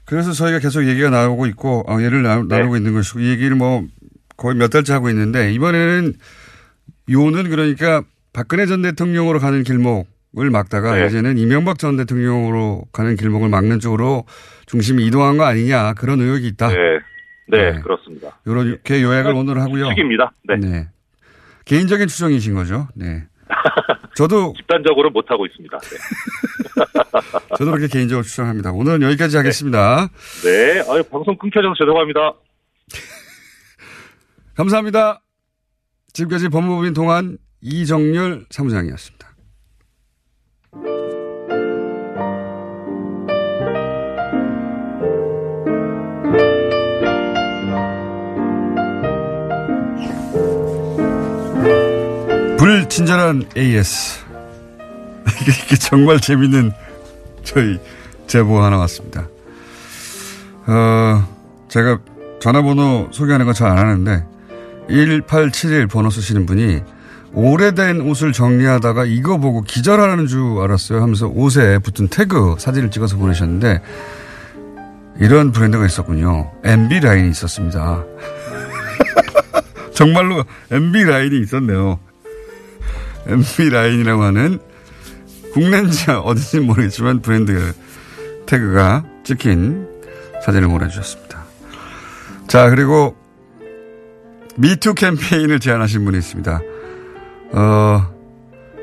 그래서 저희가 계속 얘기가 나오고 있고 어, 예를 나, 나누고 있는 것이고 이 얘기를 뭐 거의 몇 달째 하고 있는데 이번에는 요는 그러니까 박근혜 전 대통령으로 가는 길목을 막다가 네. 이제는 이명박 전 대통령으로 가는 길목을 막는 쪽으로 중심이 이동한 거 아니냐 그런 의혹이 있다. 네. 네, 네. 그렇습니다. 이렇게 요약을 오늘 하고요. 추측입니다. 네. 개인적인 추정이신 거죠. 네. 저도 집단적으로 못 하고 있습니다. 네. 저도 그렇게 개인적으로 추정합니다. 오늘은 여기까지 하겠습니다. 네. 아유, 방송 끊겨져서 죄송합니다. 감사합니다. 지금까지 법무부인 동안 이정열 사무장이었습니다. 불친절한 AS. 이게, 정말 재밌는 저희 제보 하나 왔습니다. 어, 제가 전화번호 소개하는 건잘안 하는데 1871 번호 쓰시는 분이 오래된 옷을 정리하다가 이거 보고 기절하는 줄 알았어요 하면서 옷에 붙은 태그 사진을 찍어서 보내셨는데 이런 브랜드가 있었군요. MB 라인이 있었습니다. 정말로 MB 라인이 있었네요. MB 라인이라고 하는 국내인지 어딘지 모르겠지만 브랜드 태그가 찍힌 사진을 보내주셨습니다. 자, 그리고 미투 캠페인을 제안하신 분이 있습니다. 어,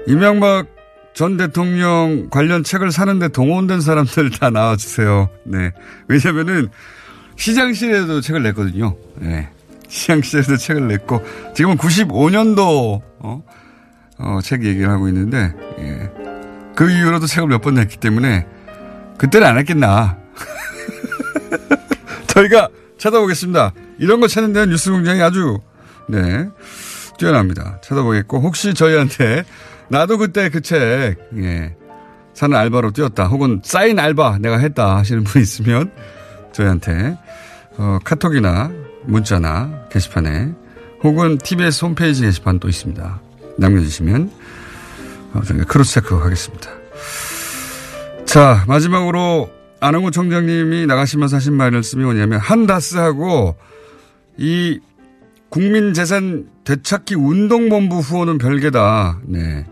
이명박 전 대통령 관련 책을 사는데 동원된 사람들 다 나와주세요. 네. 왜냐면은 시장실에도 책을 냈거든요. 네. 시장실에도 책을 냈고, 지금은 95년도, 어, 어, 책 얘기를 하고 있는데, 예. 그 이후로도 책을 몇 번 냈기 때문에, 그때는 안 했겠나. 저희가 찾아보겠습니다. 이런 거 찾는 데는 뉴스 공장이 아주, 네, 뛰어납니다. 찾아보겠고, 혹시 저희한테, 나도 그때 그 책, 예, 사인 알바로 뛰었다. 혹은 사인 알바 내가 했다 하시는 분 있으면, 저희한테, 어, 카톡이나 문자나 게시판에, 혹은 TBS 홈페이지 게시판 또 있습니다. 남겨주시면, 어, 저희가 cross check 하겠습니다. 자, 마지막으로 안홍구 총장님이 나가시면서 하신 말씀이 뭐냐면 한다스하고 이 국민재산 되찾기 운동본부 후원은 별개다. 네.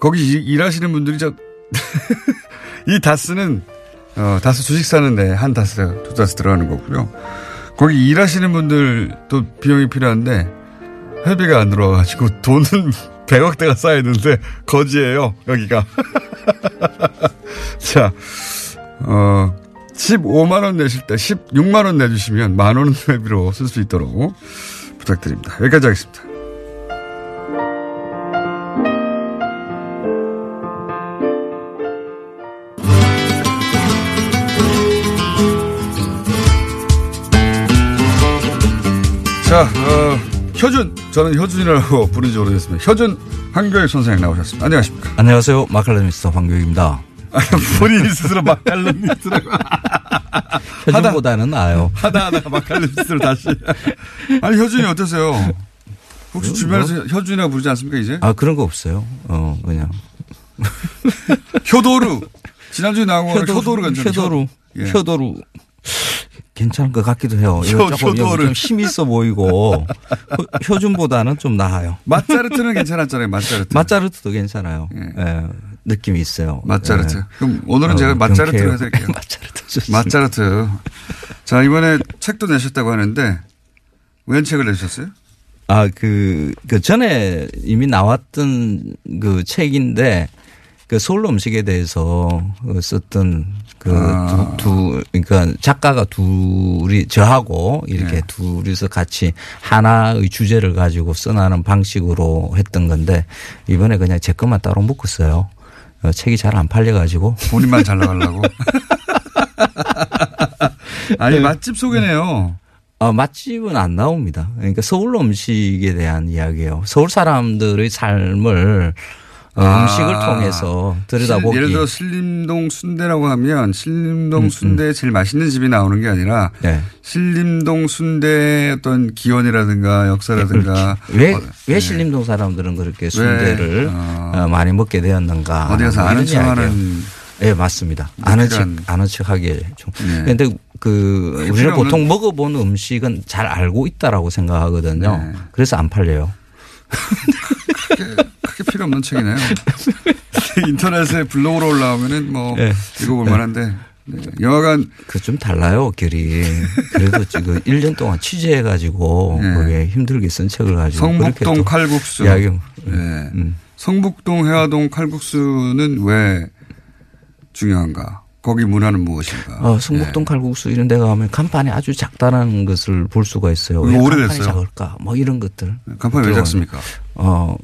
거기 일- 일하시는 분들이 저, 이 다스는, 어, 다스 주식 사는데 한 다스, 두 다스 들어가는 거고요. 거기 일하시는 분들도 비용이 필요한데 회비가 안 들어와가지고 돈은 100억대가 쌓여있는데 거지예요, 여기가. 자, 어, 15만원 내실 때 16만원 내주시면 만원은 회비로 쓸 수 있도록 부탁드립니다. 여기까지 하겠습니다. 자, 어, 효준. 저는 효준이라고 부른 지 오래됐습니다. 효준 한교익 선생님 나오셨습니다. 안녕하십니까. 안녕하세요. 마칼라미스터 황교익입니다. 본인이 스스로 마칼라미스라고. 표준보다는 나아요. 하다 하다가 마칼라미스를 다시. 아니, 효준이 어떠세요? 혹시 뭐, 주변에서 효준이라고 부르지 않습니까, 이제? 아, 그런 거 없어요. 어, 그냥. 효도루. 지난주에 나온 거 효도루 괜찮아요. 효도루. 예. 효도루. 괜찮은 것 같기도 해요. 효- 조금 효도를. 좀힘 있어 보이고 효, 효준보다는 좀 나아요. 맛자르트는 괜찮았잖아요, 맛자르트. 맛자르트도 괜찮아요. 예, 느낌이 있어요. 맛자르트. 예. 그럼 오늘은 어, 제가 맛자르트로 경쾌해요. 해드릴게요. 맛자르트 좋습니다. 맛자르트. 자, 이번에 책도 내셨다고 하는데, 웬 책을 내셨어요? 아, 그, 그 전에 이미 나왔던 그 책인데 그 서울 음식에 대해서 그 썼던 그 아. 두, 두 그러니까 작가가 둘이 저하고 이렇게 네. 둘이서 같이 하나의 주제를 가지고 써나는 방식으로 했던 건데 이번에 그냥 제 것만 따로 묶었어요. 어, 책이 잘 안 팔려가지고 본인만 잘 나가려고. 아니 네. 맛집 소개네요. 어, 맛집은 안 나옵니다. 그러니까 서울 음식에 대한 이야기예요. 서울 사람들의 삶을 어, 아. 음식을 통해서 들여다보기. 실- 예를 들어 신림동 순대라고 하면 신림동 음, 순대 제일 맛있는 집이 나오는 게 아니라 네. 신림동 순대 어떤 기원이라든가 역사라든가 왜, 어, 왜 네. 신림동 사람들은 그렇게 순대를 어, 많이 먹게 되었는가. 어디 가서 뭐 아는 척하는. 예, 맞습니다. 아는 척, 아는 척 하기에 좀. 네. 그런데 그, 우리는 필요 보통 먹어보는 음식은 잘 알고 있다라고 생각하거든요. 네. 그래서 안 팔려요. 크게 필요 없는 책이네요. 인터넷에 블로그로 올라오면은 뭐 네. 읽어볼 만한데 네. 영화관 그 좀 달라요, 결이. 그래도 지금 1년 동안 취재해가지고 네. 그게 힘들게 쓴 책을 가지고. 성북동 또 칼국수. 이야기, 네. 음. 성북동 해화동 칼국수는 왜 중요한가? 거기 문화는 무엇인가? 어, 성북동 칼국수 이런 데 가면 간판이 아주 작다는 것을 볼 수가 있어요. 왜 이거 간판이 오래됐어요. 작을까? 뭐 이런 것들. 간판이 왜. 작습니까? 어,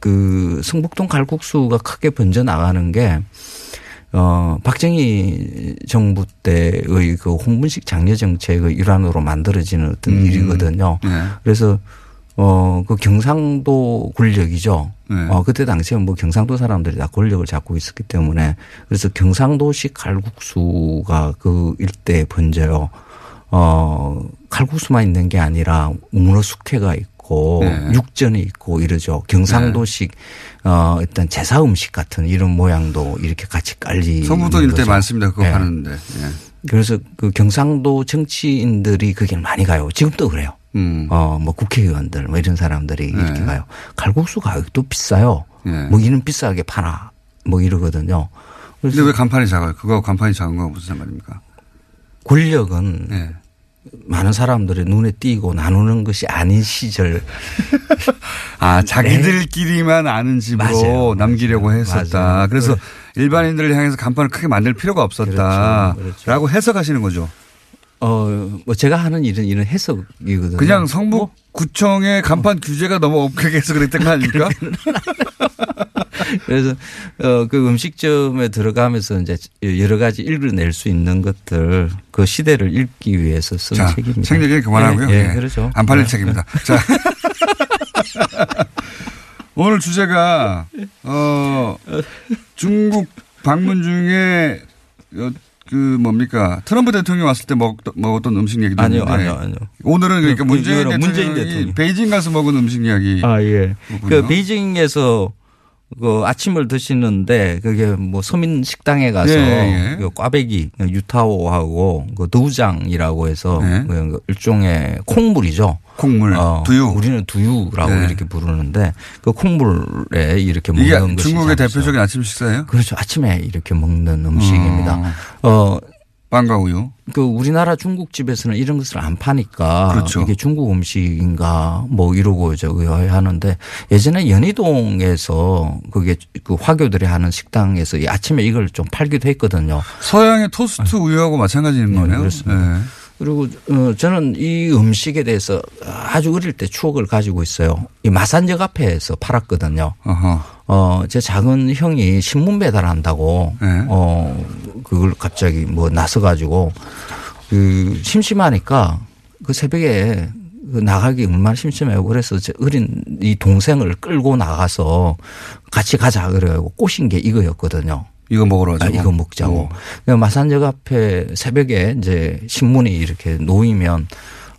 그 성북동 칼국수가 크게 번져 나가는 게 어, 박정희 정부 때의 그 홍분식 장려 정책의 일환으로 만들어지는 어떤 음. 일이거든요. 네. 그래서 어, 그 경상도 권력이죠. 네. 어, 그때 당시에 뭐 경상도 사람들이 다 권력을 잡고 있었기 때문에 그래서 경상도식 칼국수가 그 일대에 번져요. 어, 칼국수만 있는 게 아니라 우문어 숙회가 있고 네. 육전이 있고 이러죠. 경상도식 어, 일단 제사 음식 같은 이런 모양도 이렇게 같이 깔리. 성북동 일대 많습니다. 그거 네. 파는데. 예. 그래서 그 경상도 정치인들이 거기를 많이 가요. 지금도 그래요. 음. 어, 뭐 국회의원들 뭐 이런 사람들이 이렇게 네. 가요. 칼국수 가격도 비싸요. 예. 뭐 이는 비싸게 파나 뭐 이러거든요. 근데 왜 간판이 작아요? 그거 간판이 작은 거 무슨 상관입니까? 권력은 네. 많은 사람들의 눈에 띄고 나누는 것이 아닌 시절. 아, 자기들끼리만 아는 집으로 네. 맞아요. 남기려고 했었다. 맞아요. 그래서 일반인들을 향해서 간판을 크게 만들 필요가 없었다. 그렇죠. 그렇죠. 라고 해석하시는 거죠. 어, 뭐 제가 하는 일은 이런 해석이거든요. 그냥 성북 구청의 간판 규제가 너무 엄격해서 그랬던 거 아닙니까? 그래서 어, 그 음식점에 들어가면서 이제 여러 가지 읽어낼 수 있는 것들 그 시대를 읽기 위해서 쓴 자, 책입니다. 책 얘기는 그만하고요. 예, 예, 예. 그렇죠. 안 팔릴 네. 책입니다. 자. 오늘 주제가, 어, 중국 방문 중에, 어, 그 뭡니까. 트럼프 대통령이 왔을 때 먹, 먹었던 음식 얘기도 아니요, 있는데 아니요, 아니요. 오늘은 그러니까 그, 문재인 이거는 대통령이 문재인 대통령. 베이징 가서 먹은 음식 이야기. 아, 예. 그 베이징에서 그 아침을 드시는데 그게 뭐 서민 식당에 가서 예, 예. 그 꽈배기 유타오하고 그 두장이라고 해서 네. 그 일종의 콩물이죠. 콩물, 두유. 우리는 두유라고 네. 이렇게 부르는데 그 콩물에 이렇게 먹는 것이 중국의 잘 대표적인. 아침 식사예요? 그렇죠. 아침에 이렇게 먹는 음식입니다. 어. 어, 빵과 우유. 그 우리나라 중국집에서는 이런 것을 안 파니까 그렇죠. 이게 중국 음식인가 뭐 이러고 저기 하는데 예전에 연희동에서 그게 그 화교들이 하는 식당에서 이 아침에 이걸 좀 팔기도 했거든요. 서양의 토스트 우유하고 마찬가지인 거네요. 아. 그렇습니다. 네. 그리고 어, 저는 이 음식에 대해서 아주 어릴 때 추억을 가지고 있어요. 이 마산역 앞에서 팔았거든요. 어허. 어, 제 작은 형이 신문 배달한다고, 네. 어, 그걸 갑자기 뭐 나서 가지고, 그, 심심하니까 그 새벽에 그 나가기 얼마나 심심해요. 그래서 제 어린 이 동생을 끌고 나가서 같이 가자 그래가지고 꼬신 게 이거였거든요. 이거 먹으러 아, 가자고. 이거 먹자고. 음. 그 마산역 앞에 새벽에 이제 신문이 이렇게 놓이면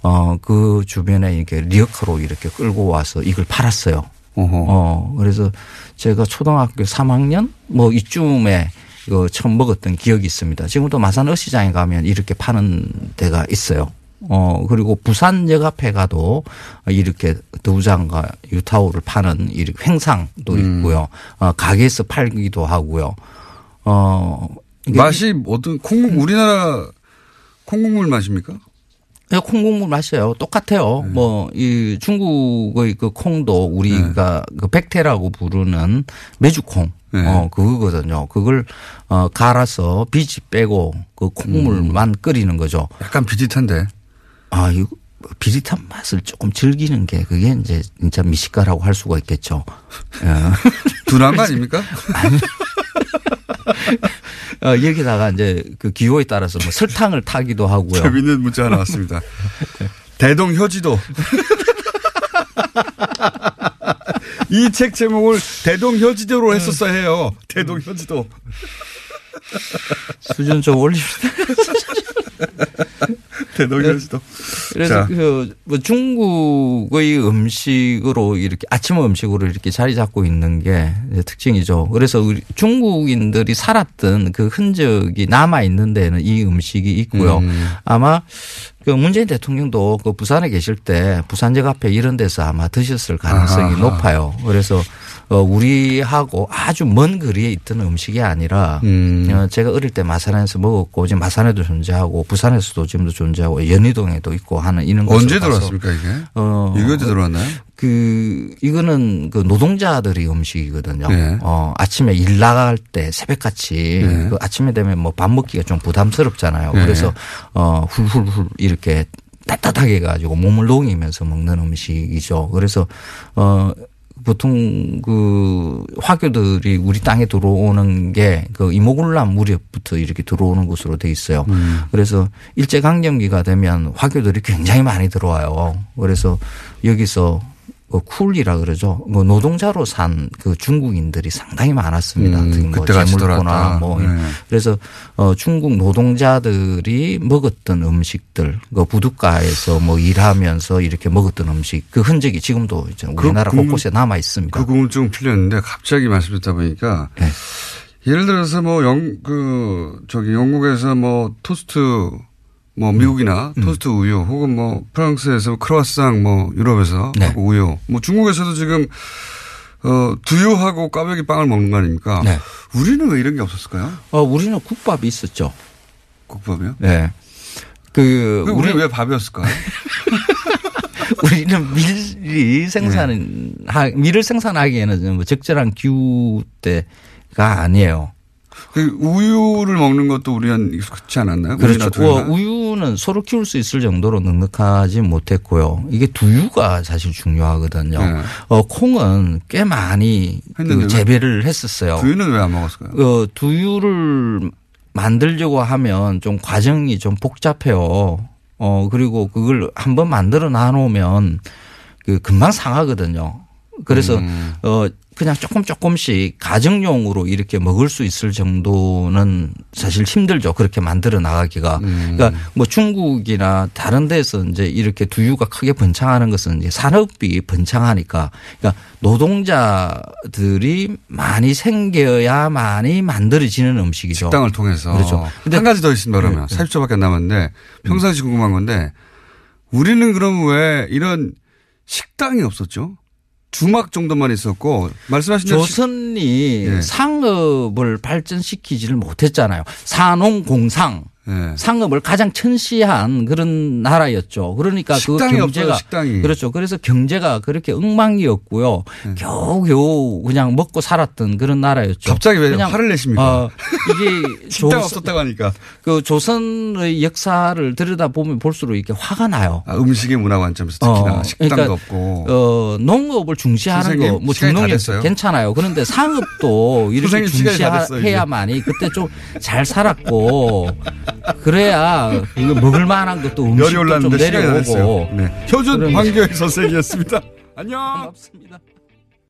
어, 그 주변에 이렇게 리어카로 이렇게 끌고 와서 이걸 팔았어요. 어허. 어, 그래서 제가 초등학교 3학년 뭐 이쯤에 이거 처음 먹었던 기억이 있습니다. 지금도 마산 어시장에 가면 이렇게 파는 데가 있어요. 어, 그리고 부산역 앞에 가도 이렇게 두장과 유타오를 파는 이 횡상도 음. 있고요. 어, 가게에서 팔기도 하고요. 어, 맛이 어떤 콩 우리나라 콩국물 맛입니까? 네, 콩국물 맛이에요. 똑같아요. 네. 뭐, 이 중국의 그 콩도 우리가 그 백태라고 부르는 메주콩. 네. 어, 그거거든요. 그걸 어, 갈아서 비지 빼고 그 콩물만 끓이는 거죠. 약간 비릿한데. 아, 이거 비릿한 맛을 조금 즐기는 게 그게 이제 진짜 미식가라고 할 수가 있겠죠. 예. 둔한 거 아닙니까? 어, 여기다가 이제 그 기호에 따라서 뭐 설탕을 타기도 하고요. 재밌는 문자 하나 왔습니다. 대동 효지도. 이 책 제목을 대동 효지도로 했었어야 해요. 대동 효지도. 수준 좀 올립시다. 대동 효지도. 그래서 자. 그, 뭐 중국의 음식으로 이렇게 아침 음식으로 이렇게 자리 잡고 있는 게 특징이죠. 그래서 우리 중국인들이 살았던 그 흔적이 남아 있는 데는 이 음식이 있고요. 음. 아마 그 문재인 대통령도 그 부산에 계실 때 부산역 앞에 이런 데서 아마 드셨을 가능성이 아하. 높아요. 그래서 어, 우리하고 아주 먼 거리에 있던 음식이 아니라 음. 어, 제가 어릴 때 마산에서 먹었고 지금 마산에도 존재하고 부산에서도 지금도 존재하고 연희동에도 있고 하는 이런 언제 들어왔습니까 이게? 어, 이게 언제 들어왔나요? 그 이거는 그 노동자들의 음식이거든요. 네. 어 아침에 일 나갈 때 새벽같이 네. 그 아침에 되면 뭐 밥 먹기가 좀 부담스럽잖아요. 네. 그래서 어 훌훌훌 이렇게 따뜻하게 해가지고 몸을 녹이면서 먹는 음식이죠. 그래서 어 보통 그 화교들이 우리 땅에 들어오는 게 그 이모군란 무렵부터 이렇게 들어오는 것으로 돼 있어요. 음. 그래서 일제 강점기가 되면 화교들이 굉장히 많이 들어와요. 그래서 여기서 그 쿨이라 그러죠. 뭐 노동자로 산 그 중국인들이 상당히 많았습니다. 음, 특히 뭐 들어왔다. 뭐 네. 그래서 어 중국 노동자들이 먹었던 음식들 그 부둣가에서 뭐 일하면서 이렇게 먹었던 음식 그 흔적이 지금도 이제 우리나라 그 궁금- 곳곳에 남아 있습니다. 그 궁금증 풀렸는데 갑자기 말씀 듣다 보니까 네. 예를 들어서 뭐 영 그 저기 영국에서 뭐 토스트 뭐 미국이나 음. 토스트 우유 혹은 뭐 프랑스에서 크로아상 뭐 유럽에서 네. 하고 우유 뭐 중국에서도 지금 어 두유하고 꽈배기 빵을 먹는 거 아닙니까? 네. 우리는 왜 이런 게 없었을까요? 어 우리는 국밥이 있었죠. 국밥이요? 네. 그그 우리 왜 밥이었을까요? 우리는 밀이 생산 하 밀을 생산하기에는 뭐 적절한 기후 때가 아니에요. 그 우유를 먹는 것도 우리는 익숙치 않았나요? 그렇죠. 우유는 서로 키울 수 있을 정도로 넉넉하지 못했고요. 이게 두유가 사실 중요하거든요. 네. 어, 콩은 꽤 많이 그 왜? 재배를 했었어요. 두유는 왜 안 먹었을까요? 어, 두유를 만들려고 하면 좀 과정이 좀 복잡해요. 어, 그리고 그걸 한번 만들어 놔놓으면 그 금방 상하거든요. 그래서 음. 어 그냥 조금 조금씩 가정용으로 이렇게 먹을 수 있을 정도는 사실 힘들죠. 그렇게 만들어 나가기가. 음. 그러니까 뭐 중국이나 다른 데서 이제 이렇게 두유가 크게 번창하는 것은 이제 산업이 번창하니까 그러니까 노동자들이 많이 생겨야 많이 만들어지는 음식이죠. 식당을 통해서. 그렇죠. 근데 한 가지 더 있습니다, 그러면. 네, 네. 40초밖에 안 남았는데 평상시 궁금한 건데 우리는 그럼 왜 이런 식당이 없었죠? 주막 정도만 있었고 말씀하신 조선이 예. 상업을 발전시키지를 못했잖아요. 산농공상 예. 상업을 가장 천시한 그런 나라였죠. 그러니까 그 경제가 없어요. 그렇죠. 그래서 경제가 그렇게 엉망이었고요. 예. 겨우겨우 그냥 먹고 살았던 그런 나라였죠. 갑자기 왜 그냥, 화를 내십니까? 어, 이게 식당 조선- 없었다고 하니까. 그 조선의 역사를 들여다 보면 볼수록 이게 화가 나요. 아, 음식의 문화 관점에서 특히나 어, 식당도 그러니까, 없고. 어, 농업을 중시하는 거, 뭐 중농업. 괜찮아요. 그런데 상업도 이렇게. 중시해야만이 그때 좀 잘 살았고 그래야 이거 먹을 만한 것도 음식도 좀. 내려오고. 네. 효준 그런 황교의 선생이었습니다. 안녕. 반갑습니다.